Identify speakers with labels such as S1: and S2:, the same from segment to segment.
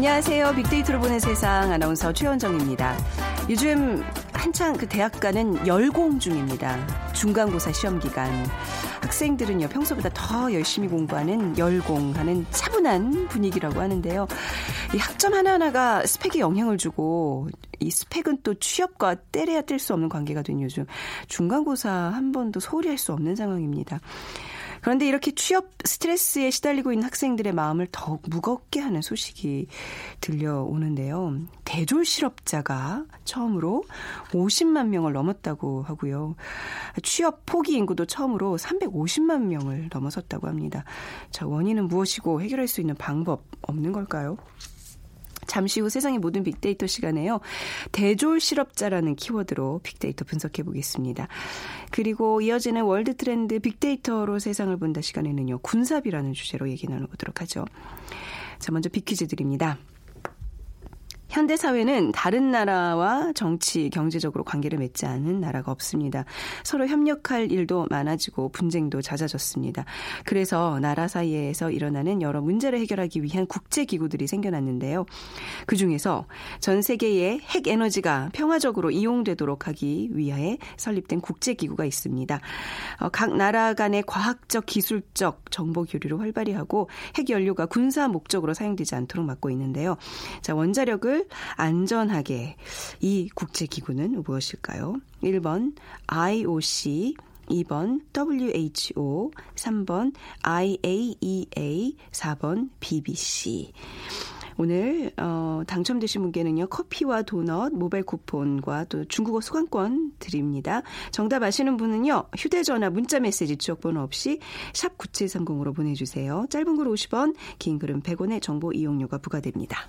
S1: 안녕하세요. 빅데이터로 보는 세상 아나운서 최원정입니다. 요즘 한창 그 대학 가는 열공 중입니다. 중간고사 시험 기간. 학생들은요, 평소보다 더 열심히 공부하는 열공하는 차분한 분위기라고 하는데요. 이 학점 하나하나가 스펙에 영향을 주고 이 스펙은 또 취업과 때려야 뗄 수 없는 관계가 된 요즘 중간고사 한 번도 소홀히 할 수 없는 상황입니다. 그런데 이렇게 취업 스트레스에 시달리고 있는 학생들의 마음을 더욱 무겁게 하는 소식이 들려오는데요. 대졸 실업자가 처음으로 50만 명을 넘었다고 하고요. 취업 포기 인구도 처음으로 350만 명을 넘어섰다고 합니다. 자, 원인은 무엇이고 해결할 수 있는 방법 없는 걸까요? 잠시 후 세상의 모든 빅데이터 시간에요. 대졸 실업자라는 키워드로 빅데이터 분석해 보겠습니다. 그리고 이어지는 World Trend 빅데이터로 세상을 본다 시간에는요. 군사비라는 주제로 얘기 나눠보도록 하죠. 자, 먼저 빅퀴즈 드립니다. 현대 사회는 다른 나라와 정치, 경제적으로 관계를 맺지 않은 나라가 없습니다. 서로 협력할 일도 많아지고 분쟁도 잦아졌습니다. 그래서 나라 사이에서 일어나는 여러 문제를 해결하기 위한 국제 기구들이 생겨났는데요. 그 중에서 전 세계의 핵 에너지가 평화적으로 이용되도록 하기 위하여 설립된 국제 기구가 있습니다. 어, 각 나라 간의 과학적, 기술적 정보 교류를 활발히 하고 핵 연료가 군사 목적으로 사용되지 않도록 막고 있는데요. 자, 원자력을 안전하게 이 국제기구는 무엇일까요? 1번 IOC 2번 WHO, 3번 IAEA, 4번 BBC. 오늘 어, 당첨되신 분께는요 커피와 도넛 모바일 쿠폰과 또 중국어 수강권 드립니다. 정답 아시는 분은요 휴대전화 문자 메시지 지역번호 없이 샵 9730으로 보내주세요. 짧은 글 50원, 긴 글은 100원의 정보 이용료가 부과됩니다.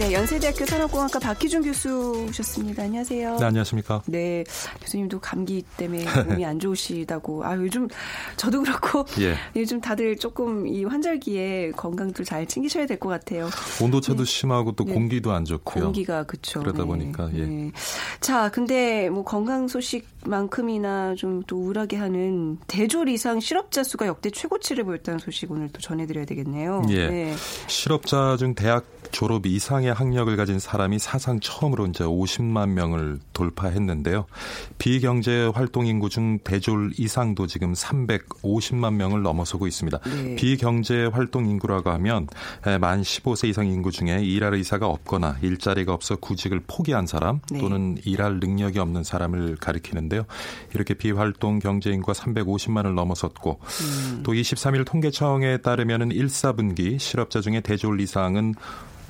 S1: 네, 연세대학교 산업공학과 박희준 교수 오셨습니다. 안녕하세요.
S2: 네, 안녕하십니까.
S1: 네, 교수님도 감기 때문에 몸이 안 좋으시다고. 아, 요즘 저도 그렇고
S2: 예.
S1: 요즘 다들 조금 이 환절기에 건강도 잘 챙기셔야 될 것 같아요.
S2: 온도차도 심하고 또
S1: 네.
S2: 공기도 안 좋고요.
S1: 공기가 그쵸.
S2: 그러다
S1: 네.
S2: 보니까, 예.
S1: 네. 자, 근데 뭐 건강 소식만큼이나 좀 또 우울하게 하는 대졸 이상 실업자 수가 역대 최고치를 보였다는 소식 오늘 또 전해드려야 되겠네요.
S2: 예.
S1: 네.
S2: 실업자 중 대학 졸업 이상의 학력을 가진 사람이 사상 처음으로 이제 50만 명을 돌파했는데요. 비경제 활동 인구 중 대졸 이상도 지금 350만 명을 넘어서고 있습니다.
S1: 네.
S2: 비경제 활동 인구라고 하면 만 15세 이상 인구 중에 일할 의사가 없거나 일자리가 없어 구직을 포기한 사람
S1: 네.
S2: 또는 일할 능력이 없는 사람을 가리키는데요. 이렇게 비활동 경제 인구가 350만을 넘어섰고
S1: 음.
S2: 또 23일 통계청에 따르면은 1, 4분기 실업자 중에 대졸 이상은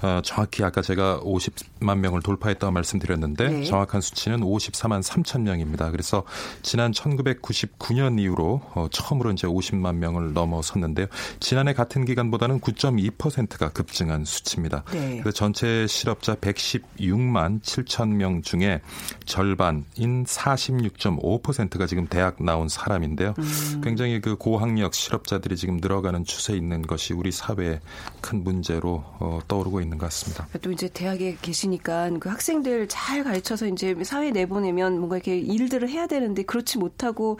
S2: 어, 정확히 아까 제가 50만 명을 돌파했다고 말씀드렸는데
S1: 네.
S2: 정확한 수치는 54만 3천 명입니다. 그래서 지난 1999년 이후로 어, 처음으로 이제 50만 명을 넘어섰는데요. 지난해 같은 기간보다는 9.2%가 급증한 수치입니다.
S1: 네.
S2: 그래서 전체 실업자 116만 7천 명 중에 절반인 46.5%가 지금 대학 나온 사람인데요.
S1: 음.
S2: 굉장히 그 고학력 실업자들이 지금 늘어가는 추세에 있는 것이 우리 사회의 큰 문제로 어, 떠오르고 있는 것 같습니다.
S1: 또 이제 대학에 계시니까 그 학생들 잘 가르쳐서 이제 사회에 내보내면 뭔가 이렇게 일들을 해야 되는데 그렇지 못하고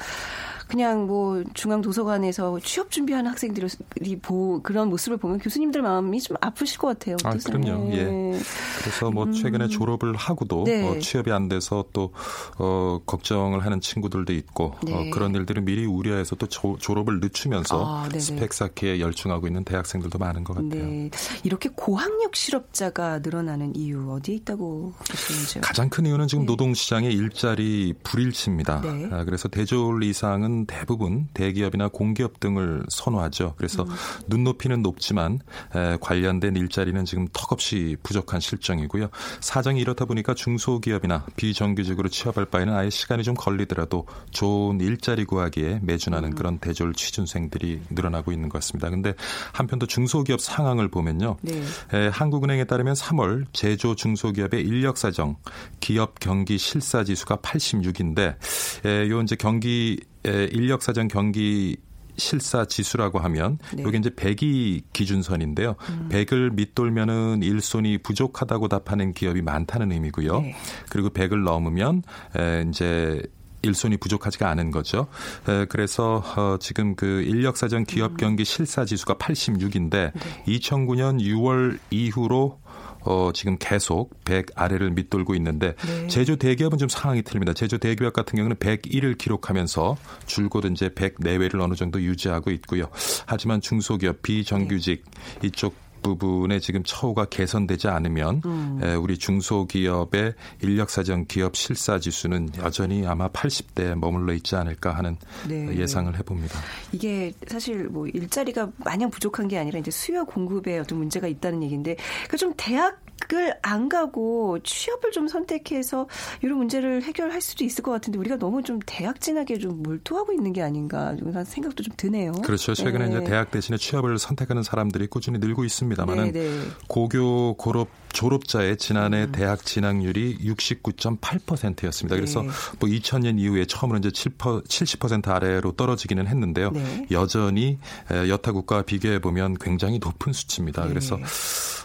S1: 그냥 뭐 중앙 도서관에서 취업 준비하는 학생들이 보 그런 모습을 보면 교수님들 마음이 좀 아프실 것 같아요.
S2: 아? 그럼요.
S1: 네.
S2: 예. 그래서 뭐 최근에 졸업을 하고도
S1: 네.
S2: 어, 취업이 안 돼서 또 어, 걱정을 하는 친구들도 있고
S1: 네.
S2: 어, 그런 일들을 미리 우려해서 또 조, 졸업을 늦추면서
S1: 아.
S2: 스펙 쌓기에 열중하고 있는 대학생들도 많은 것 같아요.
S1: 네. 이렇게 고학력 실업자가 늘어나는 이유 어디에 있다고 보시는지요?
S2: 가장 큰 이유는 지금 노동시장의 일자리 불일치입니다.
S1: 네.
S2: 아, 그래서 대졸 이상은 대부분 대기업이나 공기업 등을 선호하죠. 그래서
S1: 음.
S2: 눈높이는 높지만 에, 관련된 일자리는 지금 턱없이 부족한 실정이고요. 사정이 이렇다 보니까 중소기업이나 비정규직으로 취업할 바에는 아예 시간이 좀 걸리더라도 좋은 일자리 구하기에 매준하는 그런 대졸 취준생들이 늘어나고 있는 것 같습니다. 근데 한편 또 중소기업 상황을 보면요.
S1: 네.
S2: 에, 한국은행에 따르면 3월 제조 중소기업의 인력 사정 기업 경기 실사 지수가 86인데 에, 요 이제 경기 에, 인력 사정 경기 실사 지수라고 하면
S1: 네.
S2: 이게 이제 100이 기준선인데요.
S1: 음.
S2: 100을 밑돌면은 일손이 부족하다고 답하는 기업이 많다는 의미고요.
S1: 네.
S2: 그리고 100을 넘으면 에, 이제 일손이 부족하지가 않은 거죠. 에, 그래서 어, 지금 그 인력 사정
S1: 음.
S2: 기업 경기 실사 지수가 86인데
S1: 네.
S2: 2009년 6월 이후로 어, 지금 계속 100 아래를 밑돌고 있는데
S1: 네.
S2: 제조 대기업은 좀 상황이 틀립니다. 제조 대기업 같은 경우는 101을 기록하면서 줄곧 이제 100 내외를 어느 정도 유지하고 있고요. 하지만 중소기업 비정규직
S1: 네.
S2: 이쪽 부분에 지금 처우가 개선되지 않으면
S1: 음.
S2: 에, 우리 중소기업의 인력사정 기업 실사 지수는 여전히 아마 80대에 머물러 있지 않을까 하는
S1: 네.
S2: 예상을 해봅니다.
S1: 이게 사실 뭐 일자리가 마냥 부족한 게 아니라 이제 수요 공급에 어떤 문제가 있다는 얘기인데 그좀 대학 을 안 가고 취업을 좀 선택해서 이런 문제를 해결할 수도 있을 것 같은데 우리가 너무 좀 대학 진학에 좀 몰두하고 있는 게 아닌가 이런 생각도 좀 드네요.
S2: 그렇죠. 최근에
S1: 네.
S2: 이제 대학 대신에 취업을 선택하는 사람들이 꾸준히 늘고 있습니다만은
S1: 네, 네.
S2: 고교 졸업 졸업자의 지난해
S1: 음.
S2: 대학 진학률이 69.8%였습니다. 그래서
S1: 네.
S2: 뭐 2000년 이후에 처음으로 이제 7% 70% 아래로 떨어지기는 했는데요.
S1: 네.
S2: 여전히 에, 여타 국가와 비교해 보면 굉장히 높은 수치입니다.
S1: 네.
S2: 그래서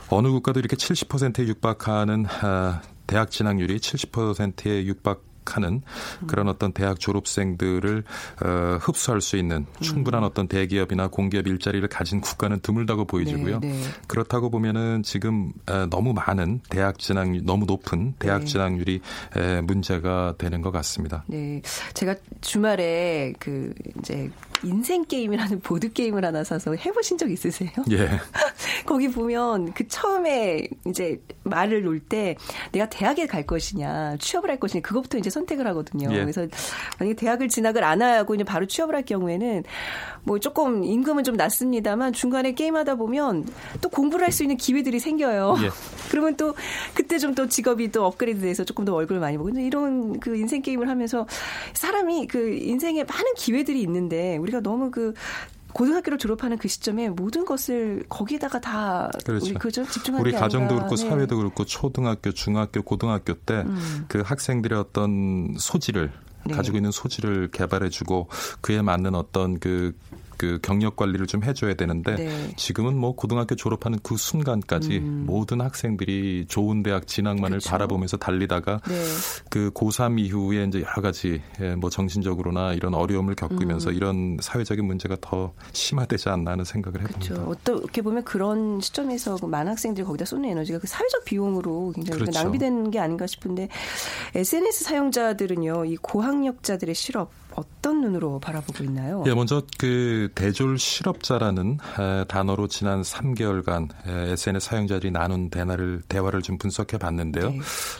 S2: 어느 국가도 이렇게 70%에 육박하는 아, 대학 진학률이 70%에 육박 하는
S1: 음.
S2: 그런 어떤 대학 졸업생들을 어, 흡수할 수 있는 충분한
S1: 음.
S2: 어떤 대기업이나 공기업 일자리를 가진 국가는 드물다고 보여지고요.
S1: 네, 네.
S2: 그렇다고 보면은 지금 에, 너무 많은 대학 진학률 너무 높은 대학
S1: 네.
S2: 진학률이 에, 문제가 되는 것 같습니다.
S1: 네. 제가 주말에 그 이제 인생 게임이라는 보드 게임을 하나 사서 해보신 적 있으세요?
S2: 예.
S1: 거기 보면 그 처음에 이제 말을 놓을 때 내가 대학에 갈 것이냐 취업을 할 것이냐 그것부터 이제 선택을 하거든요.
S2: 예.
S1: 그래서 만약에 대학을 진학을 안 하고 이제 바로 취업을 할 경우에는 뭐 조금 임금은 좀 낮습니다만 중간에 게임하다 보면 또 공부를 할 수 있는 기회들이 생겨요.
S2: 예.
S1: 그러면 또 그때 좀 또 직업이 또 업그레이드돼서 조금 더 월급을 많이 근데 이런 그 인생 게임을 하면서 사람이 그 인생에 많은 기회들이 있는데 우리가 너무 그 고등학교를 졸업하는 그 시점에 모든 것을 거기다가 다
S2: 그렇죠.
S1: 우리 그죠 집중하는
S2: 우리
S1: 게
S2: 가정도
S1: 아닌가.
S2: 그렇고
S1: 네.
S2: 사회도 그렇고 초등학교, 중학교, 고등학교 때그
S1: 음.
S2: 학생들의 어떤 소질을
S1: 네.
S2: 가지고 있는 소질을 개발해주고 그에 맞는 어떤 그, 그 경력 관리를 좀 해줘야 되는데
S1: 네.
S2: 지금은 뭐 고등학교 졸업하는 그 순간까지 모든 학생들이 좋은 대학 진학만을
S1: 음. 그렇죠.
S2: 바라보면서 달리다가
S1: 네.
S2: 그 고3 이후에 이제 여러 가지 예, 뭐 정신적으로나 이런 어려움을 겪으면서
S1: 음.
S2: 이런 사회적인 문제가 더 심화되지 않나 하는 생각을 해봅니다.
S1: 그렇죠. 어떻게 보면 그런 시점에서 그 많은 학생들이 거기다 쏟는 에너지가 그 사회적 비용으로 굉장히
S2: 그렇죠.
S1: 낭비되는 게 아닌가 싶은데 SNS 사용자들은요 이 고학력자들의 실업 어떤 눈으로 바라보고 있나요?
S2: 예, 먼저 그 대졸 실업자라는 에, 단어로 지난 3개월간 에, SNS 사용자들이 나눈 대화를 대화를 좀 분석해 봤는데요.
S1: 네.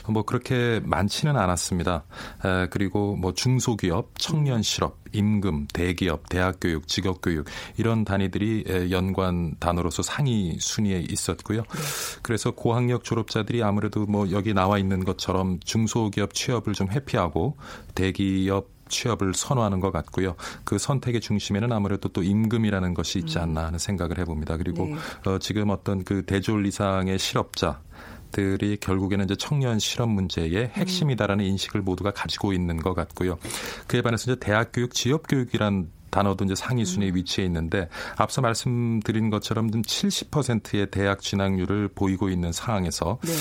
S2: 뭐 그렇게 많지는 않았습니다. 에, 그리고 뭐 중소기업, 청년 실업, 임금, 대기업, 대학교육, 직업교육 이런 단위들이 에, 연관 단어로서 상위 순위에 있었고요. 그래서 고학력 졸업자들이 아무래도 뭐 여기 나와 있는 것처럼 중소기업 취업을 좀 회피하고 대기업 취업을 선호하는 것 같고요. 그 선택의 중심에는 아무래도 또 임금이라는 것이 있지 않나 하는 생각을 해봅니다. 그리고
S1: 네.
S2: 어, 지금 어떤 그 대졸 이상의 실업자 들이 결국에는 이제 청년 실업 문제의 핵심이다라는 인식을 모두가 가지고 있는 것 같고요. 그에 반해서 이제 대학 교육, 지역 교육이란 단어도 이제 상위 순위에
S1: 음.
S2: 위치해 있는데 앞서 말씀드린 것처럼 좀 70%의 대학 진학률을 보이고 있는 상황에서
S1: 네.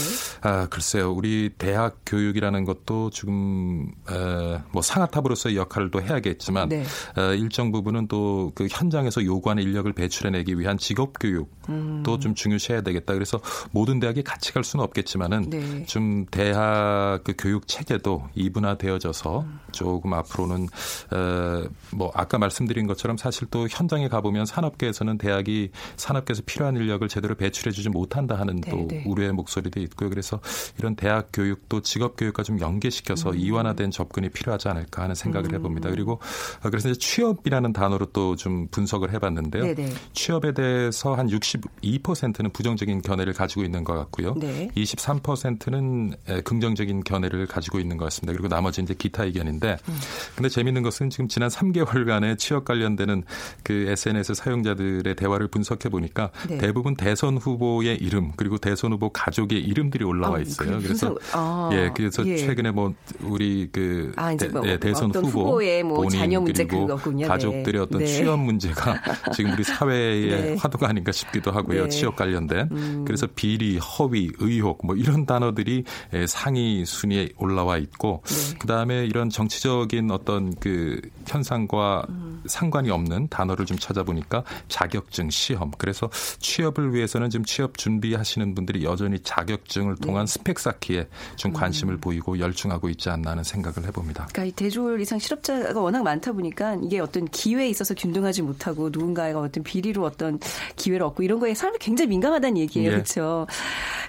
S2: 아 글쎄요 우리 대학 교육이라는 것도 지금 에, 뭐 상하탑으로서의 역할을 또 해야겠지만
S1: 네.
S2: 어, 일정 부분은 또 그 현장에서 요구하는 인력을 배출해내기 위한 직업 교육도
S1: 음.
S2: 좀 중요시해야 되겠다. 그래서 모든 대학이 같이 갈 수는 없겠지만은
S1: 네.
S2: 좀 대학 그 교육 체계도 이분화되어져서 조금 앞으로는 어, 뭐 아까 말씀 드린 것처럼 사실 또 현장에 가보면 산업계에서는 대학이 산업계에서 필요한 인력을 제대로 배출해주지 못한다 하는 또
S1: 네, 네.
S2: 우려의 목소리도 있고요. 그래서 이런 대학 교육도 직업 교육과 좀 연계시켜서
S1: 음.
S2: 이완화된 접근이 필요하지 않을까 하는 생각을 해봅니다. 그리고 어, 그래서 이제 취업이라는 단어로 또 좀 분석을 해봤는데요.
S1: 네네.
S2: 취업에 대해서 한 62%는 부정적인 견해를 가지고 있는 것 같고요.
S1: 네.
S2: 23%는 긍정적인 견해를 가지고 있는 것 같습니다. 그리고 나머지 이제 기타 의견인데,
S1: 음.
S2: 근데 재밌는 것은 지금 지난 3개월간의 취업 관련되는 그 SNS 사용자들의 대화를 분석해 보니까
S1: 네.
S2: 대부분 대선 후보의 이름 그리고 대선 후보 가족의 이름들이 올라와
S1: 아,
S2: 있어요.
S1: 그
S2: 그래서
S1: 아,
S2: 예, 그래서
S1: 예.
S2: 최근에 뭐 우리 그
S1: 아, 뭐
S2: 대, 선
S1: 어떤
S2: 후보
S1: 후보의 뭐
S2: 본인
S1: 자녀 문제
S2: 그리고
S1: 그거군요. 네.
S2: 가족들의 어떤
S1: 네.
S2: 취업 문제가 지금 우리 사회의
S1: 네.
S2: 화두가 아닌가 싶기도 하고요.
S1: 네. 음.
S2: 취업 관련된. 그래서 비리, 허위, 의혹 뭐 이런 단어들이 에, 상위 순위에 올라와 있고
S1: 네.
S2: 그다음에 이런 정치적인 어떤 그 현상과
S1: 음.
S2: 상관이 없는 단어를 좀 찾아보니까 자격증, 시험. 그래서 취업을 위해서는 지금 취업 준비하시는 분들이 여전히 자격증을
S1: 네.
S2: 통한 스펙 쌓기에 좀
S1: 음.
S2: 관심을 보이고 열중하고 있지 않나 하는 생각을 해봅니다.
S1: 그러니까 이 대졸 이상 실업자가 워낙 많다 보니까 이게 어떤 기회에 있어서 균등하지 못하고 누군가가 어떤 비리로 어떤 기회를 얻고 이런 거에 사람이 굉장히 민감하다는 얘기예요.
S2: 예.
S1: 그렇죠.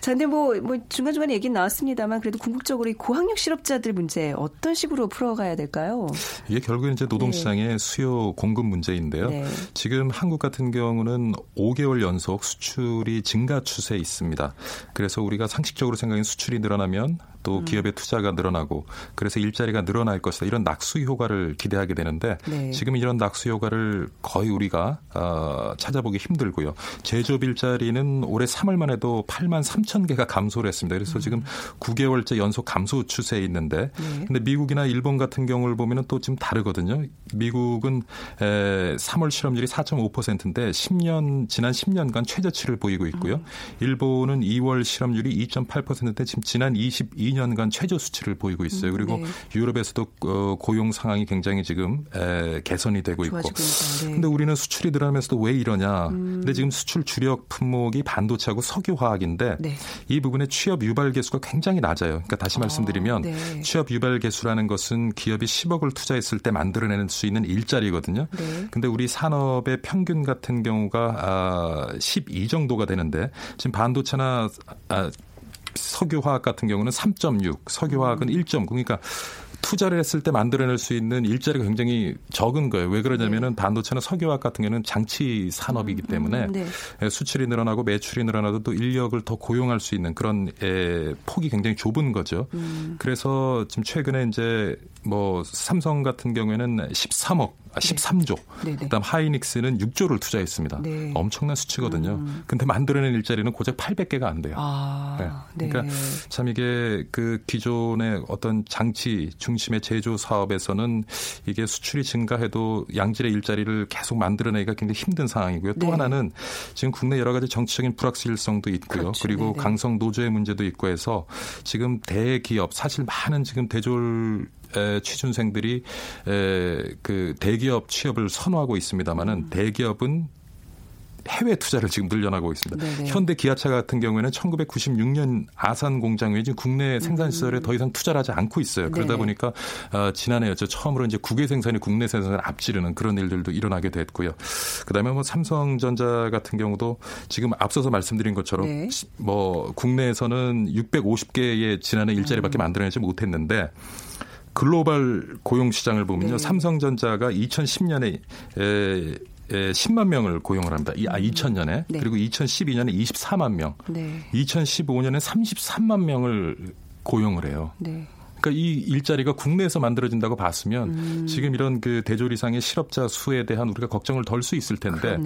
S1: 자, 근데 뭐, 뭐 중간중간에 얘기는 나왔습니다만 그래도 궁극적으로 이 고학력 실업자들 문제 어떤 식으로 풀어가야 될까요?
S2: 이게 결국은 이제 노동시장의 수요 공급 문제인데요.
S1: 네.
S2: 지금 한국 같은 경우는 5개월 연속 수출이 증가 추세에 있습니다. 그래서 우리가 상식적으로 생각하는 수출이 늘어나면 또
S1: 음.
S2: 기업의 투자가 늘어나고 그래서 일자리가 늘어날 것이다. 이런 낙수 효과를 기대하게 되는데
S1: 네.
S2: 지금 이런 낙수 효과를 거의 우리가 어, 찾아보기 힘들고요. 제조업 일자리는 올해 3월만 해도 8만 3천 개가 감소를 했습니다. 그래서 지금 9개월째 연속 감소 추세에 있는데
S1: 네.
S2: 근데 미국이나 일본 같은 경우를 보면은 또좀 다르거든요. 미국은 에, 3월 실업률이 4.5%인데 10년 지난 10년간 최저치를 보이고 있고요. 일본은 2월 실업률이 2.8%인데 지금 지난 22년 간 최저 수치를 보이고 있어요. 그리고
S1: 네.
S2: 유럽에서도 어, 고용 상황이 굉장히 지금 에, 개선이 되고 있고.
S1: 있다. 네.
S2: 근데 우리는 수출이 늘어나면서도 왜 이러냐? 근데 지금 수출 주력 품목이 반도체하고 석유화학인데
S1: 네.
S2: 이 부분의 취업 유발 개수가 굉장히 낮아요. 그러니까 다시 말씀드리면
S1: 네.
S2: 취업 유발 개수라는 것은 기업이 10억을 투자했을 때 만들어내는 수 있는 일자리거든요.
S1: 네.
S2: 근데 우리 산업의 평균 같은 경우가 아, 12 정도가 되는데 지금 반도체나 아, 석유화학 같은 경우는 3.6, 석유화학은 1.9. 그러니까 투자를 했을 때 만들어낼 수 있는 일자리가 굉장히 적은 거예요. 왜 그러냐면은 반도체나 석유화학 같은 경우는 장치 산업이기 때문에
S1: 네.
S2: 예, 수출이 늘어나고 매출이 늘어나도 또 인력을 더 고용할 수 있는 그런 에, 폭이 굉장히 좁은 거죠.
S1: 음.
S2: 그래서 지금 최근에 이제 뭐 삼성 같은 경우에는 13억, 아, 13조.
S1: 네네.
S2: 그다음 하이닉스는 6조를 투자했습니다.
S1: 네.
S2: 엄청난 수치거든요. 근데 만들어낸 일자리는 고작 800개가 안 돼요.
S1: 아,
S2: 네. 그러니까 참 이게 그 기존의 어떤 장치 중심의 제조 사업에서는 이게 수출이 증가해도 양질의 일자리를 계속 만들어내기가 굉장히 힘든 상황이고요. 또
S1: 네.
S2: 하나는 지금 국내 여러 가지 정치적인 불확실성도 있고요.
S1: 그렇죠.
S2: 그리고. 강성 노조의 문제도 있고 해서 지금 대기업 사실 많은 지금 대졸 에, 취준생들이 에, 그 대기업 취업을 선호하고 있습니다만은
S1: 음.
S2: 대기업은 해외 투자를 지금 늘려나고 있습니다.
S1: 네네.
S2: 현대 기아차 같은 경우에는 1996년 아산 공장 외에 국내 생산 시설에 더 이상 투자를 하지 않고 있어요. 그러다
S1: 음. 네네.
S2: 보니까 어, 지난해였죠. 처음으로 이제 국외 생산이 국내 생산을 앞지르는 그런 일들도 일어나게 됐고요. 그다음에 뭐 삼성전자 같은 경우도 지금 앞서서 말씀드린 것처럼
S1: 네.
S2: 시- 뭐 국내에서는 650개의 지난해
S1: 음.
S2: 일자리밖에 만들어내지 못했는데 글로벌 고용 시장을 보면요.
S1: 네.
S2: 삼성전자가 2010년에 에, 에, 10만 명을 고용을 합니다. 이- 아, 2000년에.
S1: 네.
S2: 그리고 2012년에 24만 명.
S1: 네.
S2: 2015년에 33만 명을 고용을 해요.
S1: 네.
S2: 그러니까 이 일자리가 국내에서 만들어진다고 봤으면
S1: 음.
S2: 지금 이런 그 대졸 이상의 실업자 수에 대한 우리가 걱정을 덜 수 있을 텐데.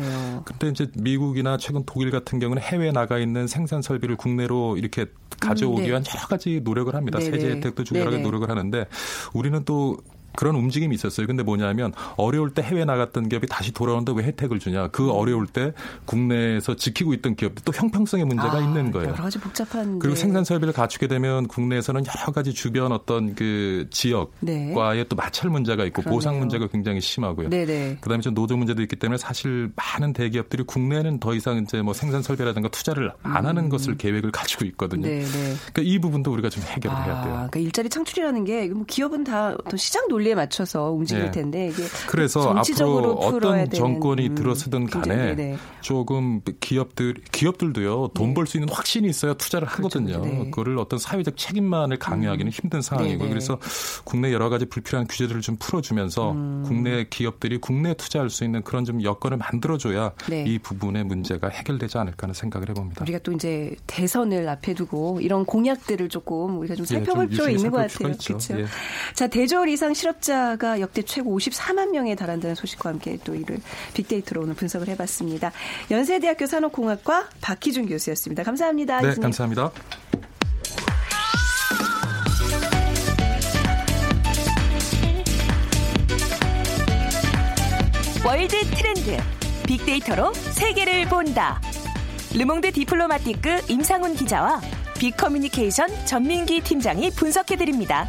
S2: 근데 이제 미국이나 최근 독일 같은 경우는 해외에 나가 있는 생산 설비를 국내로 이렇게 가져오기
S1: 음, 네.
S2: 위한 여러 가지 노력을 합니다. 세제 혜택도 주고 여러 가지. 노력을 하는데 우리는 또 그런 움직임이 있었어요. 근데 뭐냐면 어려울 때 해외 나갔던 기업이 다시 돌아오는데 왜 혜택을 주냐? 그 어려울 때 국내에서 지키고 있던 기업도 또 형평성의 문제가
S1: 아,
S2: 있는 거예요.
S1: 여러 가지 복잡한
S2: 그리고
S1: 네.
S2: 생산 설비를 갖추게 되면 국내에서는 여러 가지 주변 어떤 그 지역과의
S1: 네.
S2: 또 마찰 문제가 있고
S1: 그러네요.
S2: 보상 문제가 굉장히 심하고요.
S1: 네네.
S2: 그다음에 좀 노조 문제도 있기 때문에 사실 많은 대기업들이 국내에는 더 이상 이제 뭐 생산 설비라든가 투자를 안 하는 것을 계획을 가지고 있거든요.
S1: 음. 네네.
S2: 그러니까 이 부분도 우리가 좀 해결을 해야 돼요.
S1: 그러니까 일자리 창출이라는 게 뭐 기업은 다 어떤 시장 논리 에 맞춰서 움직일
S2: 네.
S1: 텐데 이게
S2: 그래서 앞으로 어떤 정권이
S1: 음,
S2: 들어서든 간에
S1: 네네.
S2: 조금 기업들 기업들도요 돈 벌 수 있는 확신이 있어야 투자를 하거든요.
S1: 그렇죠. 네.
S2: 그거를 어떤 사회적 책임만을 강요하기는 힘든 상황이고. 그래서 국내 여러 가지 불필요한 규제들을 좀 풀어주면서
S1: 음.
S2: 국내 기업들이 국내 에 투자할 수 있는 그런 좀 여건을 만들어줘야
S1: 네.
S2: 이 부분의 문제가 해결되지 않을까 하는 생각을 해봅니다.
S1: 우리가 또 이제 대선을 앞에 두고 이런 공약들을 조금 우리가 좀
S2: 예,
S1: 살펴볼
S2: 좀
S1: 필요가
S2: 유심히
S1: 있는 것 같아요. 그렇죠.
S2: 예.
S1: 자, 대졸 이상 실업 자가 역대 최고 54만 명에 달한다는 소식과 함께 또 이를 빅데이터로 오늘 분석을 해봤습니다. 연세대학교 산업공학과 박희준 교수였습니다. 감사합니다.
S2: 네,
S1: 교수님.
S2: 감사합니다.
S3: World Trend 빅데이터로 세계를 본다. 르몽드 디플로마티크 임상훈 기자와 빅커뮤니케이션 전민기 팀장이 분석해드립니다.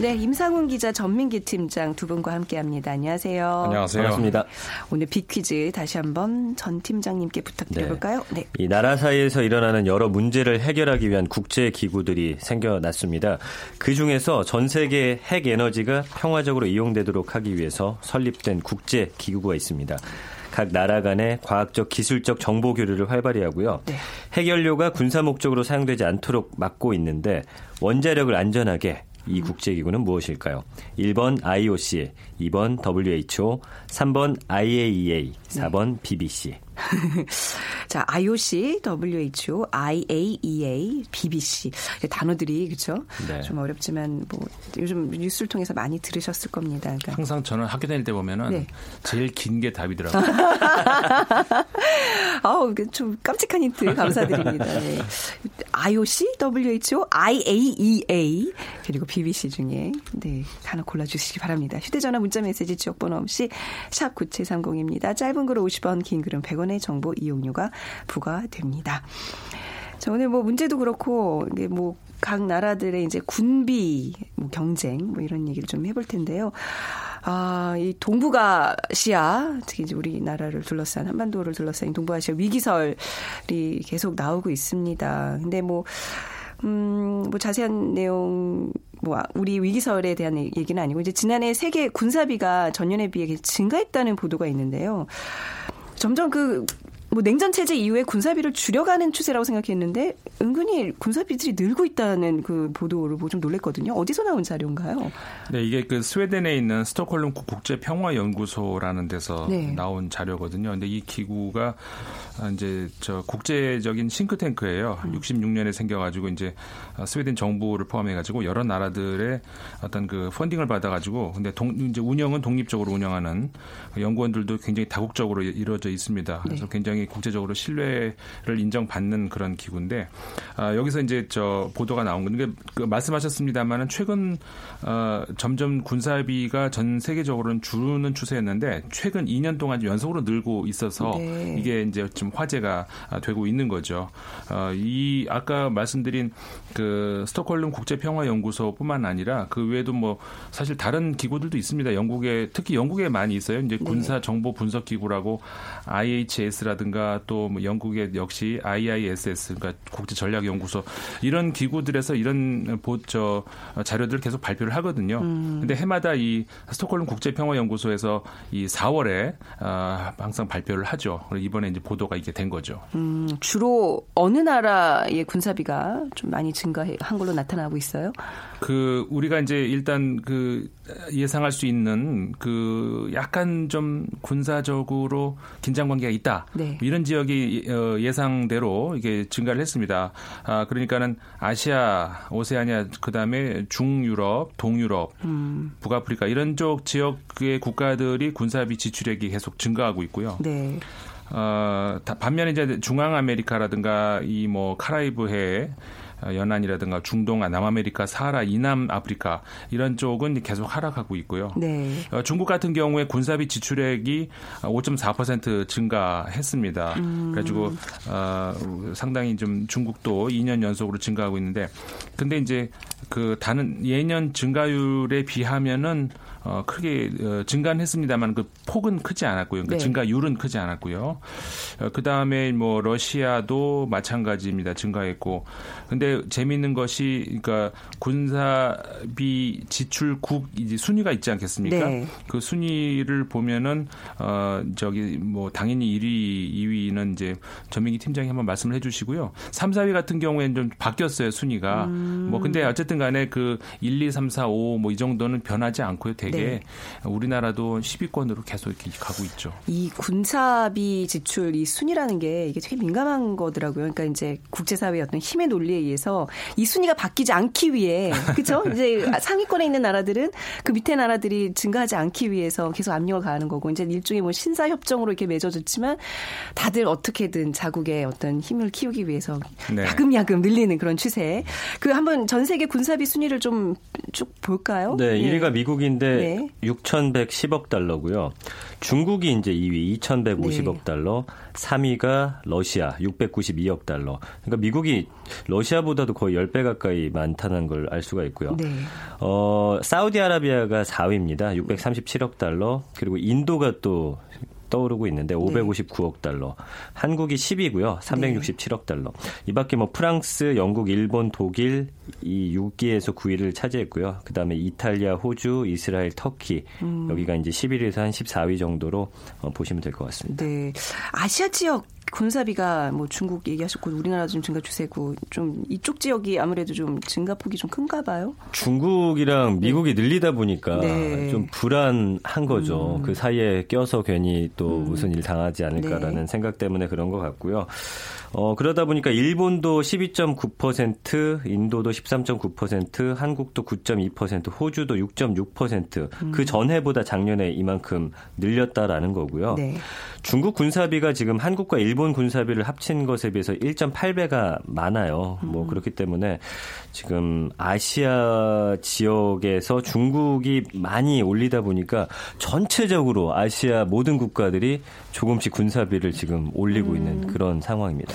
S1: 네, 임상훈 기자, 전민기 팀장 두 분과 함께합니다. 안녕하세요.
S4: 안녕하세요. 반갑습니다.
S1: 오늘 빅퀴즈 다시 한번 전 팀장님께 부탁드려볼까요? 네.
S4: 이 나라 사이에서 일어나는 여러 문제를 해결하기 위한 국제 기구들이 생겨났습니다. 그 중에서 전 세계 핵 에너지가 평화적으로 이용되도록 하기 위해서 설립된 국제 기구가 있습니다. 각 나라 간의 과학적 기술적 정보 교류를 활발히 하고요.
S1: 네.
S4: 핵연료가 군사 목적으로 사용되지 않도록 막고 있는데 원자력을 안전하게 이 국제기구는 무엇일까요? 1번 IOC, 2번 WHO, 3번 IAEA, 4번 BBC.
S1: 자, IOC, WHO, IAEA, BBC 단어들이 그렇죠?
S4: 네.
S1: 좀 어렵지만 뭐 요즘 뉴스를 통해서 많이 들으셨을 겁니다. 그러니까
S5: 항상 저는 학교 다닐 때 보면은
S1: 네.
S5: 제일 긴 게 답이더라고요.
S1: 아우, 그좀 깜찍한 힌트 감사드립니다. 네. IOC, WHO, IAEA 그리고 BBC 중에 네 하나 골라 주시기 바랍니다. 휴대 전화 문자 메시지 지역 번호 없이 샵 9730입니다. 짧은 글은 50원, 긴 글은 100원의 정보 이용료가 부과됩니다. 자, 오늘 뭐 문제도 그렇고 이게 뭐각 나라들의 이제 군비 뭐 경쟁 뭐 이런 얘기를 좀 해볼 텐데요. 아, 이 동북아시아 특히 이제 우리나라를 둘러싼 한반도를 둘러싼 이 동북아시아 위기설이 계속 나오고 있습니다. 근데 뭐 음, 뭐 자세한 내용 뭐 우리 위기설에 대한 얘기는 아니고 이제 지난해 세계 군사비가 전년에 비해 증가했다는 보도가 있는데요. 점점 그 뭐 냉전 체제 이후에 군사비를 줄여가는 추세라고 생각했는데 은근히 군사비들이 늘고 있다는 그 보도를 보고 좀 놀랬거든요. 어디서 나온 자료인가요?
S5: 네, 이게 그 스웨덴에 있는 스톡홀름 국제 평화 연구소라는 데서
S1: 네.
S5: 나온 자료거든요. 근데 이 기구가 이제 저 국제적인 싱크탱크예요. 66년에 생겨 가지고 이제 스웨덴 정부를 포함해 가지고 여러 나라들의 어떤 그 펀딩을 받아 가지고 근데 동, 이제 운영은 독립적으로 운영하는 연구원들도 굉장히 다국적으로 이루어져 있습니다. 그래서
S1: 네.
S5: 굉장히 국제적으로 신뢰를 인정받는 그런 기구인데 아, 여기서 이제 저 보도가 나온 건데 그 말씀하셨습니다만은 최근 어, 점점 군사비가 전 세계적으로는 줄는 추세였는데 최근 2년 동안 연속으로 늘고 있어서
S1: 네.
S5: 이게 이제 좀 화제가 되고 있는 거죠. 어, 이 아까 말씀드린 그 스톡홀름 국제평화연구소뿐만 아니라 그 외에도 뭐 사실 다른 기구들도 있습니다. 영국에 특히 영국에 많이 있어요. 이제 군사 정보 분석 기구라고 IHS라든가 또 뭐 영국의 역시 IISS 그러니까 국제 전략 연구소 이런 기구들에서 이런 보저 자료들을 계속 발표를 하거든요. 근데 해마다 이 스톡홀름 국제 평화 연구소에서 이 4월에 아, 항상 발표를 하죠. 이번에 이제 보도가 이게 된 거죠.
S1: 음, 주로 어느 나라의 군사비가 좀 많이 증가한 걸로 나타나고 있어요?
S5: 그 우리가 이제 일단 그 예상할 수 있는 그 약간 좀 군사적으로 긴장 관계가 있다.
S1: 네.
S5: 이런 지역이 어, 예상대로 이게 증가를 했습니다. 아 그러니까는 아시아, 오세아니아 그 다음에 중유럽, 동유럽,
S1: 음.
S5: 북아프리카 이런 쪽 지역의 국가들이 군사비 지출액이 계속 증가하고 있고요.
S1: 네.
S5: 어, 다- 반면에 이제 중앙 아메리카라든가 이 뭐 카라이브해 연안이라든가 중동, 남아메리카, 사하라, 이남 아프리카 이런 쪽은 계속 하락하고 있고요.
S1: 네.
S5: 어, 중국 같은 경우에 군사비 지출액이 5.4% 증가했습니다. 음. 그래가지고 어, 상당히 좀 중국도 2년 연속으로 증가하고 있는데 근데 이제 그 다른 예년 증가율에 비하면은 어, 크게 어, 증가는 했습니다만 그 폭은 크지 않았고요. 그 네. 증가율은 크지 않았고요. 어, 그 다음에 뭐 러시아도 마찬가지입니다. 증가했고. 근데 재미있는 것이 그러니까 군사비 지출국 이제 순위가 있지 않겠습니까? 네. 그 순위를 보면은 어 저기 뭐 당연히 1위, 2위는 이제 전민기 팀장이 한번 말씀을 해주시고요. 3, 4위 같은 경우에는 좀 바뀌었어요 순위가. 음. 뭐 근데 어쨌든 간에 그 1, 2, 3, 4, 5 뭐 이 정도는 변하지 않고요. 되게 네. 우리나라도 10위권으로 계속 이렇게 가고 있죠.
S1: 이 군사비 지출 이 순위라는 게 이게 되게 민감한 거더라고요. 그러니까 이제 국제사회의 어떤 힘의 논리에 의해서 이 순위가 바뀌지 않기 위해 그렇죠? 이제 상위권에 있는 나라들은 그 밑에 나라들이 증가하지 않기 위해서 계속 압력을 가하는 거고 이제 일종의 뭐 신사 협정으로 이렇게 맺어졌지만 다들 어떻게든 자국의 어떤 힘을 키우기 위해서 네. 야금야금 늘리는 그런 추세. 그 한번 전 세계 군사비 순위를 좀 쭉 볼까요?
S4: 네, 1위가 미국인데 네. 6,110억 달러고요. 중국이 이제 2위 2,150억 네. 달러, 3위가 러시아 692억 달러. 그러니까 미국이 러시아보다도 거의 10배 가까이 많다는 걸 알 수가 있고요. 네. 어, 사우디아라비아가 4위입니다. 637억 달러. 그리고 인도가 또 떠오르고 있는데 559억 달러. 한국이 10위고요. 367억 달러. 이 밖에 뭐 프랑스, 영국, 일본, 독일 이 6위에서 9위를 차지했고요. 그다음에 이탈리아, 호주, 이스라엘, 터키 음. 여기가 이제 11위에서 한 14위 정도로 어, 보시면 될 것 같습니다.
S1: 네. 아시아 지역 군사비가 뭐 중국 얘기하셨고 우리나라 좀 증가 추세고 좀 이쪽 지역이 아무래도 좀 증가폭이 좀 큰가 봐요.
S4: 중국이랑 미국이 네. 늘리다 보니까 네. 좀 불안한 거죠. 음. 그 사이에 껴서 괜히 또 음. 무슨 일 당하지 않을까라는 네. 생각 때문에 그런 것 같고요. 어, 그러다 보니까 일본도 12.9%, 인도도 13.9%, 한국도 9.2%, 호주도 6.6%, 음. 그 전해보다 작년에 이만큼 늘렸다라는 거고요. 네. 중국 군사비가 지금 한국과 일본 군사비를 합친 것에 비해서 1.8배가 많아요. 뭐 음. 뭐 그렇기 때문에 지금 아시아 지역에서 중국이 많이 올리다 보니까 전체적으로 아시아 모든 국가들이 조금씩 군사비를 지금 올리고 음. 있는 그런 상황입니다.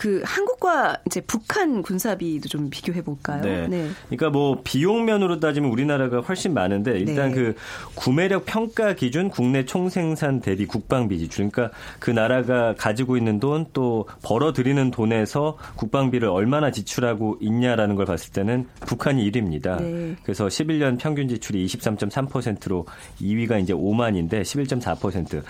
S1: 그 한국과 이제 북한 군사비도 좀 비교해 볼까요?
S4: 네. 네. 그러니까 뭐 비용면으로 따지면 우리나라가 훨씬 많은데 일단 네. 그 구매력 평가 기준 국내 총생산 대비 국방비 지출 그러니까 그 나라가 가지고 있는 돈 또 벌어 들이는 돈에서 국방비를 얼마나 지출하고 있냐라는 걸 봤을 때는 북한이 1위입니다. 네. 그래서 11년 평균 지출이 23.3%로 2위가 이제 5만인데 11.4%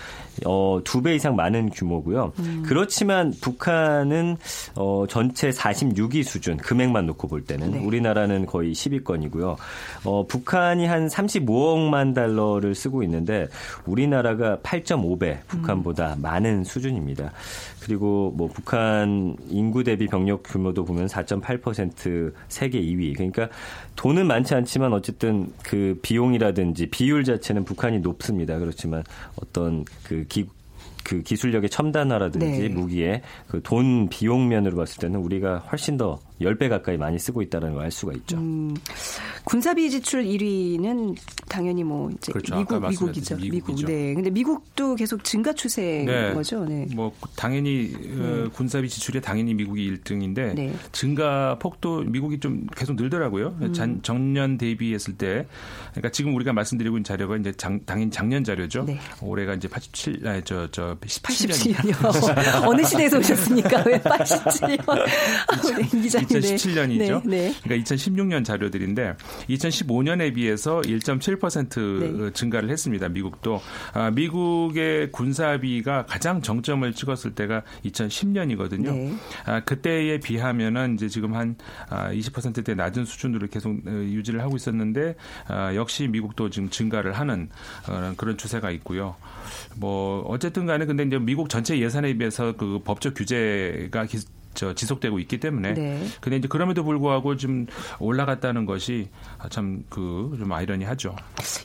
S4: 어, 두 배 이상 많은 규모고요. 음. 그렇지만 북한은 어, 전체 46위 수준 금액만 놓고 볼 때는 네. 우리나라는 거의 10위권이고요. 어, 북한이 한 35억만 달러를 쓰고 있는데 우리나라가 8.5배 북한보다 음. 많은 수준입니다. 그리고 뭐 북한 인구 대비 병력 규모도 보면 4.8% 세계 2위. 그러니까 돈은 많지 않지만 어쨌든 그 비용이라든지 비율 자체는 북한이 높습니다. 그렇지만 어떤 그 기, 그 기술력의 첨단화라든지 네. 무기의 그 돈 비용 면으로 봤을 때는 우리가 훨씬 더 10배 가까이 많이 쓰고 있다는 걸 알 수가 있죠. 음,
S1: 군사비 지출 1위는 당연히 뭐 이제 그렇죠. 미국 미국이죠. 미국이죠. 네. 근데 미국도 계속 증가 추세인 네. 거죠. 네.
S5: 뭐 당연히 네. 군사비 지출에 당연히 미국이 1등인데 네. 증가 폭도 미국이 좀 계속 늘더라고요. 음. 전, 전년 대비했을 때 그러니까 지금 우리가 말씀드리고 있는 자료가 이제 장, 당연히 작년 자료죠. 네. 올해가 이제 87 아니 저저 17년.
S1: 87년이요. 어느 시대에서 오셨습니까? 왜 87년?
S5: 2017년이죠. 네, 네. 그러니까 2016년 자료들인데 2015년에 비해서 1.7% 네. 증가를 했습니다. 미국도 아, 미국의 군사비가 가장 정점을 찍었을 때가 2010년이거든요. 네. 아, 그때에 비하면은 이제 지금 한 20%대 아, 낮은 수준으로 계속 어, 유지를 하고 있었는데 아, 역시 미국도 지금 증가를 하는 어, 그런 추세가 있고요. 뭐 어쨌든 간에 근데 이제 미국 전체 예산에 비해서 그 법적 규제가 저 지속되고 있기 때문에 네. 근데 이제 그럼에도 불구하고 좀 올라갔다는 것이 참 그 좀 아이러니하죠.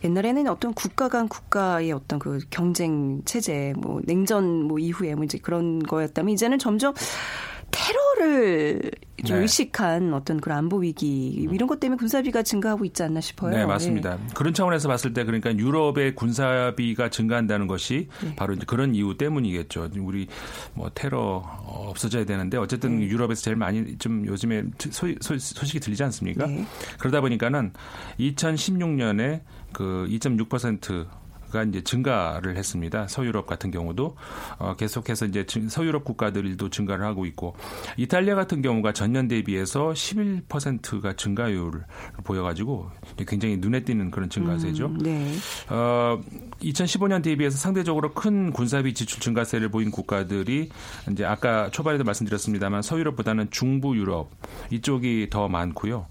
S1: 옛날에는 어떤 국가 간 국가의 어떤 그 경쟁 체제 뭐 냉전 뭐 이후에 뭐 이제 그런 거였다면 이제는 점점 테러를 좀
S5: 네.
S1: 의식한 어떤 그런 안보 위기 이런 것 때문에 군사비가 증가하고 있지 않나 싶어요.
S5: 네, 맞습니다. 그런 차원에서 봤을 때 그러니까 유럽의 군사비가 증가한다는 것이
S1: 네.
S5: 바로 이제 그런 이유 때문이겠죠. 우리 뭐 테러 없어져야 되는데 어쨌든
S1: 네.
S5: 유럽에서 제일 많이 좀 요즘에 소, 소, 소식이 들리지 않습니까?
S1: 네.
S5: 그러다 보니까는 2016년에 그 2.6% 가 이제 증가를 했습니다. 서유럽 같은 경우도 어, 계속해서 이제 증- 서유럽 국가들도 증가를 하고 있고 이탈리아 같은 경우가 전년 대비해서 11%가 증가율을 보여가지고 굉장히 눈에 띄는 그런 증가세죠.
S1: 음, 네.
S5: 어, 2015년 대비해서 상대적으로 큰 군사비 지출 증가세를 보인 국가들이 이제 아까 초반에도 말씀드렸습니다만 서유럽보다는 중부 유럽 이쪽이 더 많고요.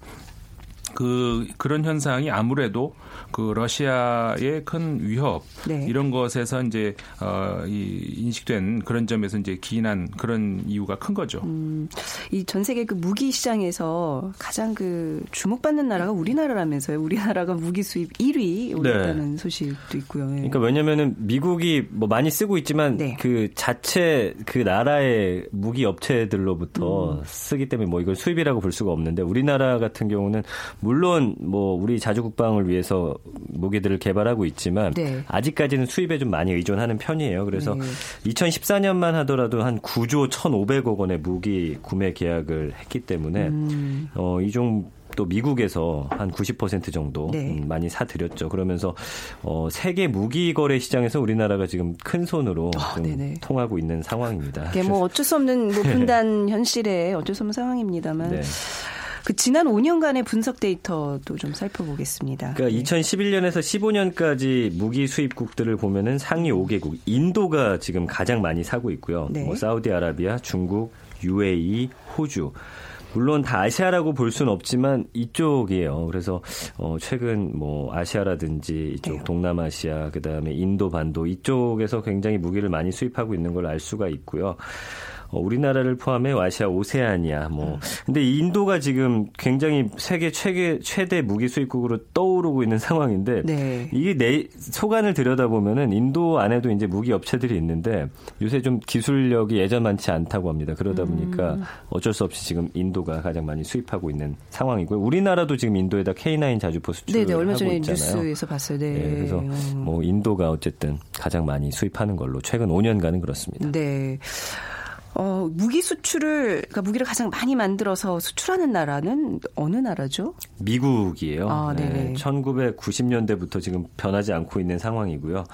S5: 그 그런 현상이 아무래도 그 러시아의 큰 위협
S1: 네.
S5: 이런 것에서 이제 어, 이 인식된 그런 점에서 이제 기인한 그런 이유가 큰 거죠.
S1: 음, 이전 세계 그 무기 시장에서 가장 그 주목받는 나라가 우리나라라면서요. 우리나라가 무기 수입 1위 올렸다는 소식도 있고요. 예.
S4: 그러니까 왜냐면은 미국이 뭐 많이 쓰고 있지만
S1: 네.
S4: 그 자체 그 나라의 무기 업체들로부터 쓰기 때문에 뭐 이걸 수입이라고 볼 수가 없는데 우리나라 같은 경우는 물론 뭐 우리 자주 국방을 위해서 무기들을 개발하고 있지만
S1: 네.
S4: 아직까지는 수입에 좀 많이 의존하는 편이에요. 그래서
S1: 네.
S4: 2014년만 하더라도 한 9조 1,500억 원의 무기 구매 계약을 했기 때문에
S1: 음.
S4: 어, 이종 또 미국에서 한 90% 정도
S1: 네.
S4: 음, 많이 사들였죠. 그러면서 어, 세계 무기 거래 시장에서 우리나라가 지금 큰 손으로 좀
S1: 네네.
S4: 통하고 있는 상황입니다.
S1: 이게 뭐 어쩔 수 없는 뭐 분단 현실에 어쩔 수 없는 상황입니다만
S4: 네.
S1: 그 지난 5년간의 분석 데이터도 좀 살펴보겠습니다.
S4: 그러니까
S1: 네.
S4: 2011년에서 15년까지 무기 수입국들을 보면은 상위 5개국 인도가 지금 가장 많이 사고 있고요.
S1: 네.
S4: 뭐 사우디아라비아, 중국, UAE, 호주. 물론 다 아시아라고 볼 수는 없지만 이쪽이에요. 그래서 어 최근 뭐 아시아라든지 이쪽
S1: 네.
S4: 동남아시아 그다음에 인도 반도 이쪽에서 굉장히 무기를 많이 수입하고 있는 걸 알 수가 있고요. 어, 우리나라를 포함해 아시아 오세아니아 뭐 근데 인도가 지금 굉장히 세계 최대 최대 무기 수입국으로 떠오르고 있는 상황인데
S1: 네.
S4: 이게 내 소관을 들여다보면은 인도 안에도 이제 무기 업체들이 있는데 요새 좀 기술력이 예전만치 않다고 합니다. 그러다
S1: 음.
S4: 보니까 어쩔 수 없이 지금 인도가 가장 많이 수입하고 있는 상황이고요. 우리나라도 지금 인도에다 K9 자주포 수출을
S1: 네네 얼마
S4: 하고
S1: 전에
S4: 있잖아요.
S1: 뉴스에서 봤어요. 네.
S4: 네, 그래서
S1: 음.
S4: 뭐 인도가 어쨌든 가장 많이 수입하는 걸로 최근 5년간은 그렇습니다.
S1: 네. 어, 무기 수출을, 그러니까 무기를 가장 많이 만들어서 수출하는 나라는 어느 나라죠?
S4: 미국이에요.
S1: 아, 네네.
S4: 1990년대부터 지금 변하지 않고 있는 상황이고요.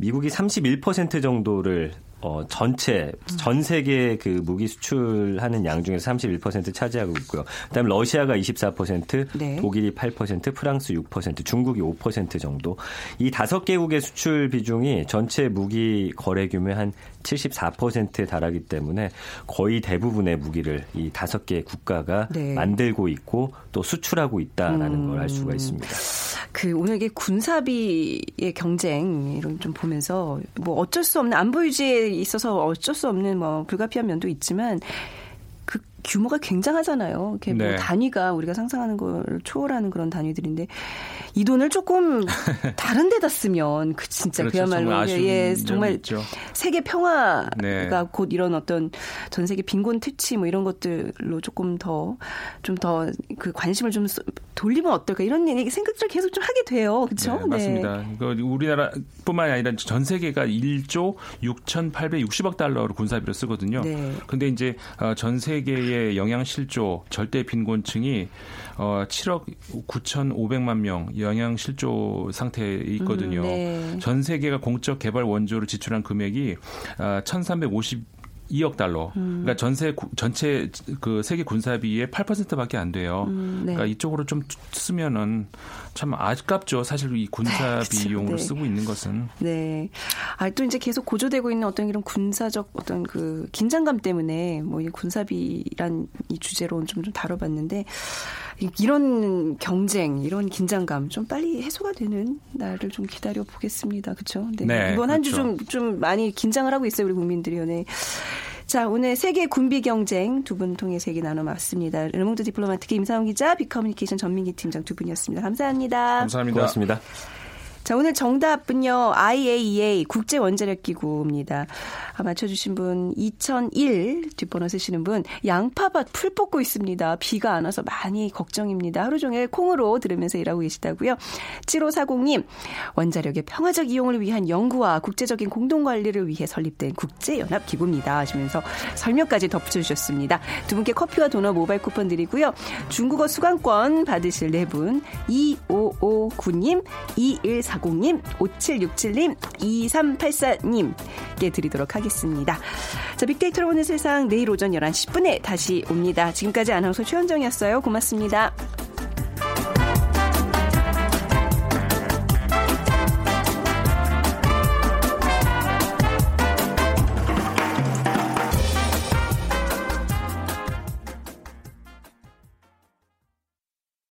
S4: 미국이 31% 정도를 어, 전체 전 세계 그 무기 수출하는 양 중에서 31% 차지하고 있고요. 그다음에 러시아가 24%,
S1: 네.
S4: 독일이 8%, 프랑스 6%, 중국이 5% 정도. 이 다섯 개국의 수출 비중이 전체 무기 거래 규모의 한 74%에 달하기 때문에 거의 대부분의 무기를 이 다섯 개 국가가
S1: 네.
S4: 만들고 있고 또 수출하고 있다라는 걸알 수가 있습니다.
S1: 그 오늘 이게 군사비의 경쟁 이런 좀 보면서 뭐 어쩔 수 없는 안보 유지에 있어서 어쩔 수 없는 뭐 불가피한 면도 있지만 그 규모가 굉장하잖아요. 이렇게 뭐
S5: 네.
S1: 단위가 우리가 상상하는 걸 초월하는 그런 단위들인데 이 돈을 조금 다른 데다 쓰면 그 진짜
S5: 그렇죠.
S1: 그야말로
S5: 정말
S1: 예, 정말. 세계 평화가
S5: 네.
S1: 곧 이런 어떤 전 세계 빈곤 퇴치 뭐 이런 것들로 조금 더 좀 더 그 관심을 좀 쏘- 돌리면 어떨까 이런 얘기 생각들을 계속 좀 하게 돼요. 그렇죠?
S5: 네, 맞습니다. 이거 우리나라뿐만이 아니라 전 세계가 1조 6,860억 달러로 군사비를 쓰거든요.
S1: 네.
S5: 근데 이제 어, 전 세계의 영양 실조 절대 빈곤층이 어 7억 9,500만 명 영양 실조 상태에 있거든요.
S1: 음, 네.
S5: 전 세계가 공적 개발 원조로 지출한 금액이 아, 1,350 2억 달러.
S1: 음.
S5: 그러니까 전세 구- 전체 그 세계 군사비의 8%밖에 안 돼요.
S1: 음, 네.
S5: 그러니까 이쪽으로 좀 쓰면은 참 아깝죠. 사실 이 군사
S1: 그쵸,
S5: 비용으로
S1: 네.
S5: 쓰고 있는 것은.
S1: 네. 아, 또 이제 계속 고조되고 있는 어떤 이런 군사적 어떤 그 긴장감 때문에 뭐 이 군사비란 이 주제로 좀, 좀 다뤄봤는데 이- 이런 경쟁, 이런 긴장감 좀 빨리 해소가 되는 날을 좀 기다려 보겠습니다. 그렇죠?
S5: 네,
S1: 이번 한주좀
S5: 그렇죠.
S1: 좀 많이 긴장을 하고 있어요, 우리 국민들이요. 네. 자, 오늘 세계 군비 경쟁 두 분 통해서 얘기 나눠봤습니다. 르몽드 디플로마티크 임상훈 기자, 빅커뮤니케이션 전민기 팀장 두 분이었습니다. 감사합니다.
S5: 감사합니다.
S4: 고맙습니다.
S1: 자, 오늘 정답은요, IAEA 국제 원자력 기구입니다. 아, 맞춰 주신 분, 2001 뒷번호 쓰시는 분, 양파밭 풀 뽑고 있습니다. 비가 안 와서 많이 걱정입니다. 하루 종일 콩으로 들으면서 일하고 계시다고요. 7540님, 원자력의 평화적 이용을 위한 연구와 국제적인 공동 관리를 위해 설립된 국제 연합 기구입니다. 하시면서 설명까지 덧붙여 주셨습니다. 두 분께 커피와 도넛 모바일 쿠폰 드리고요. 중국어 수강권 받으실 네 분, 2559님, 2140님, 5767님, 2384님께 드리도록 하겠습니다. 자, 빅데이터로 보는 세상 내일 오전 11시 10분에 다시 옵니다. 지금까지 아나운서 최현정이었어요. 고맙습니다.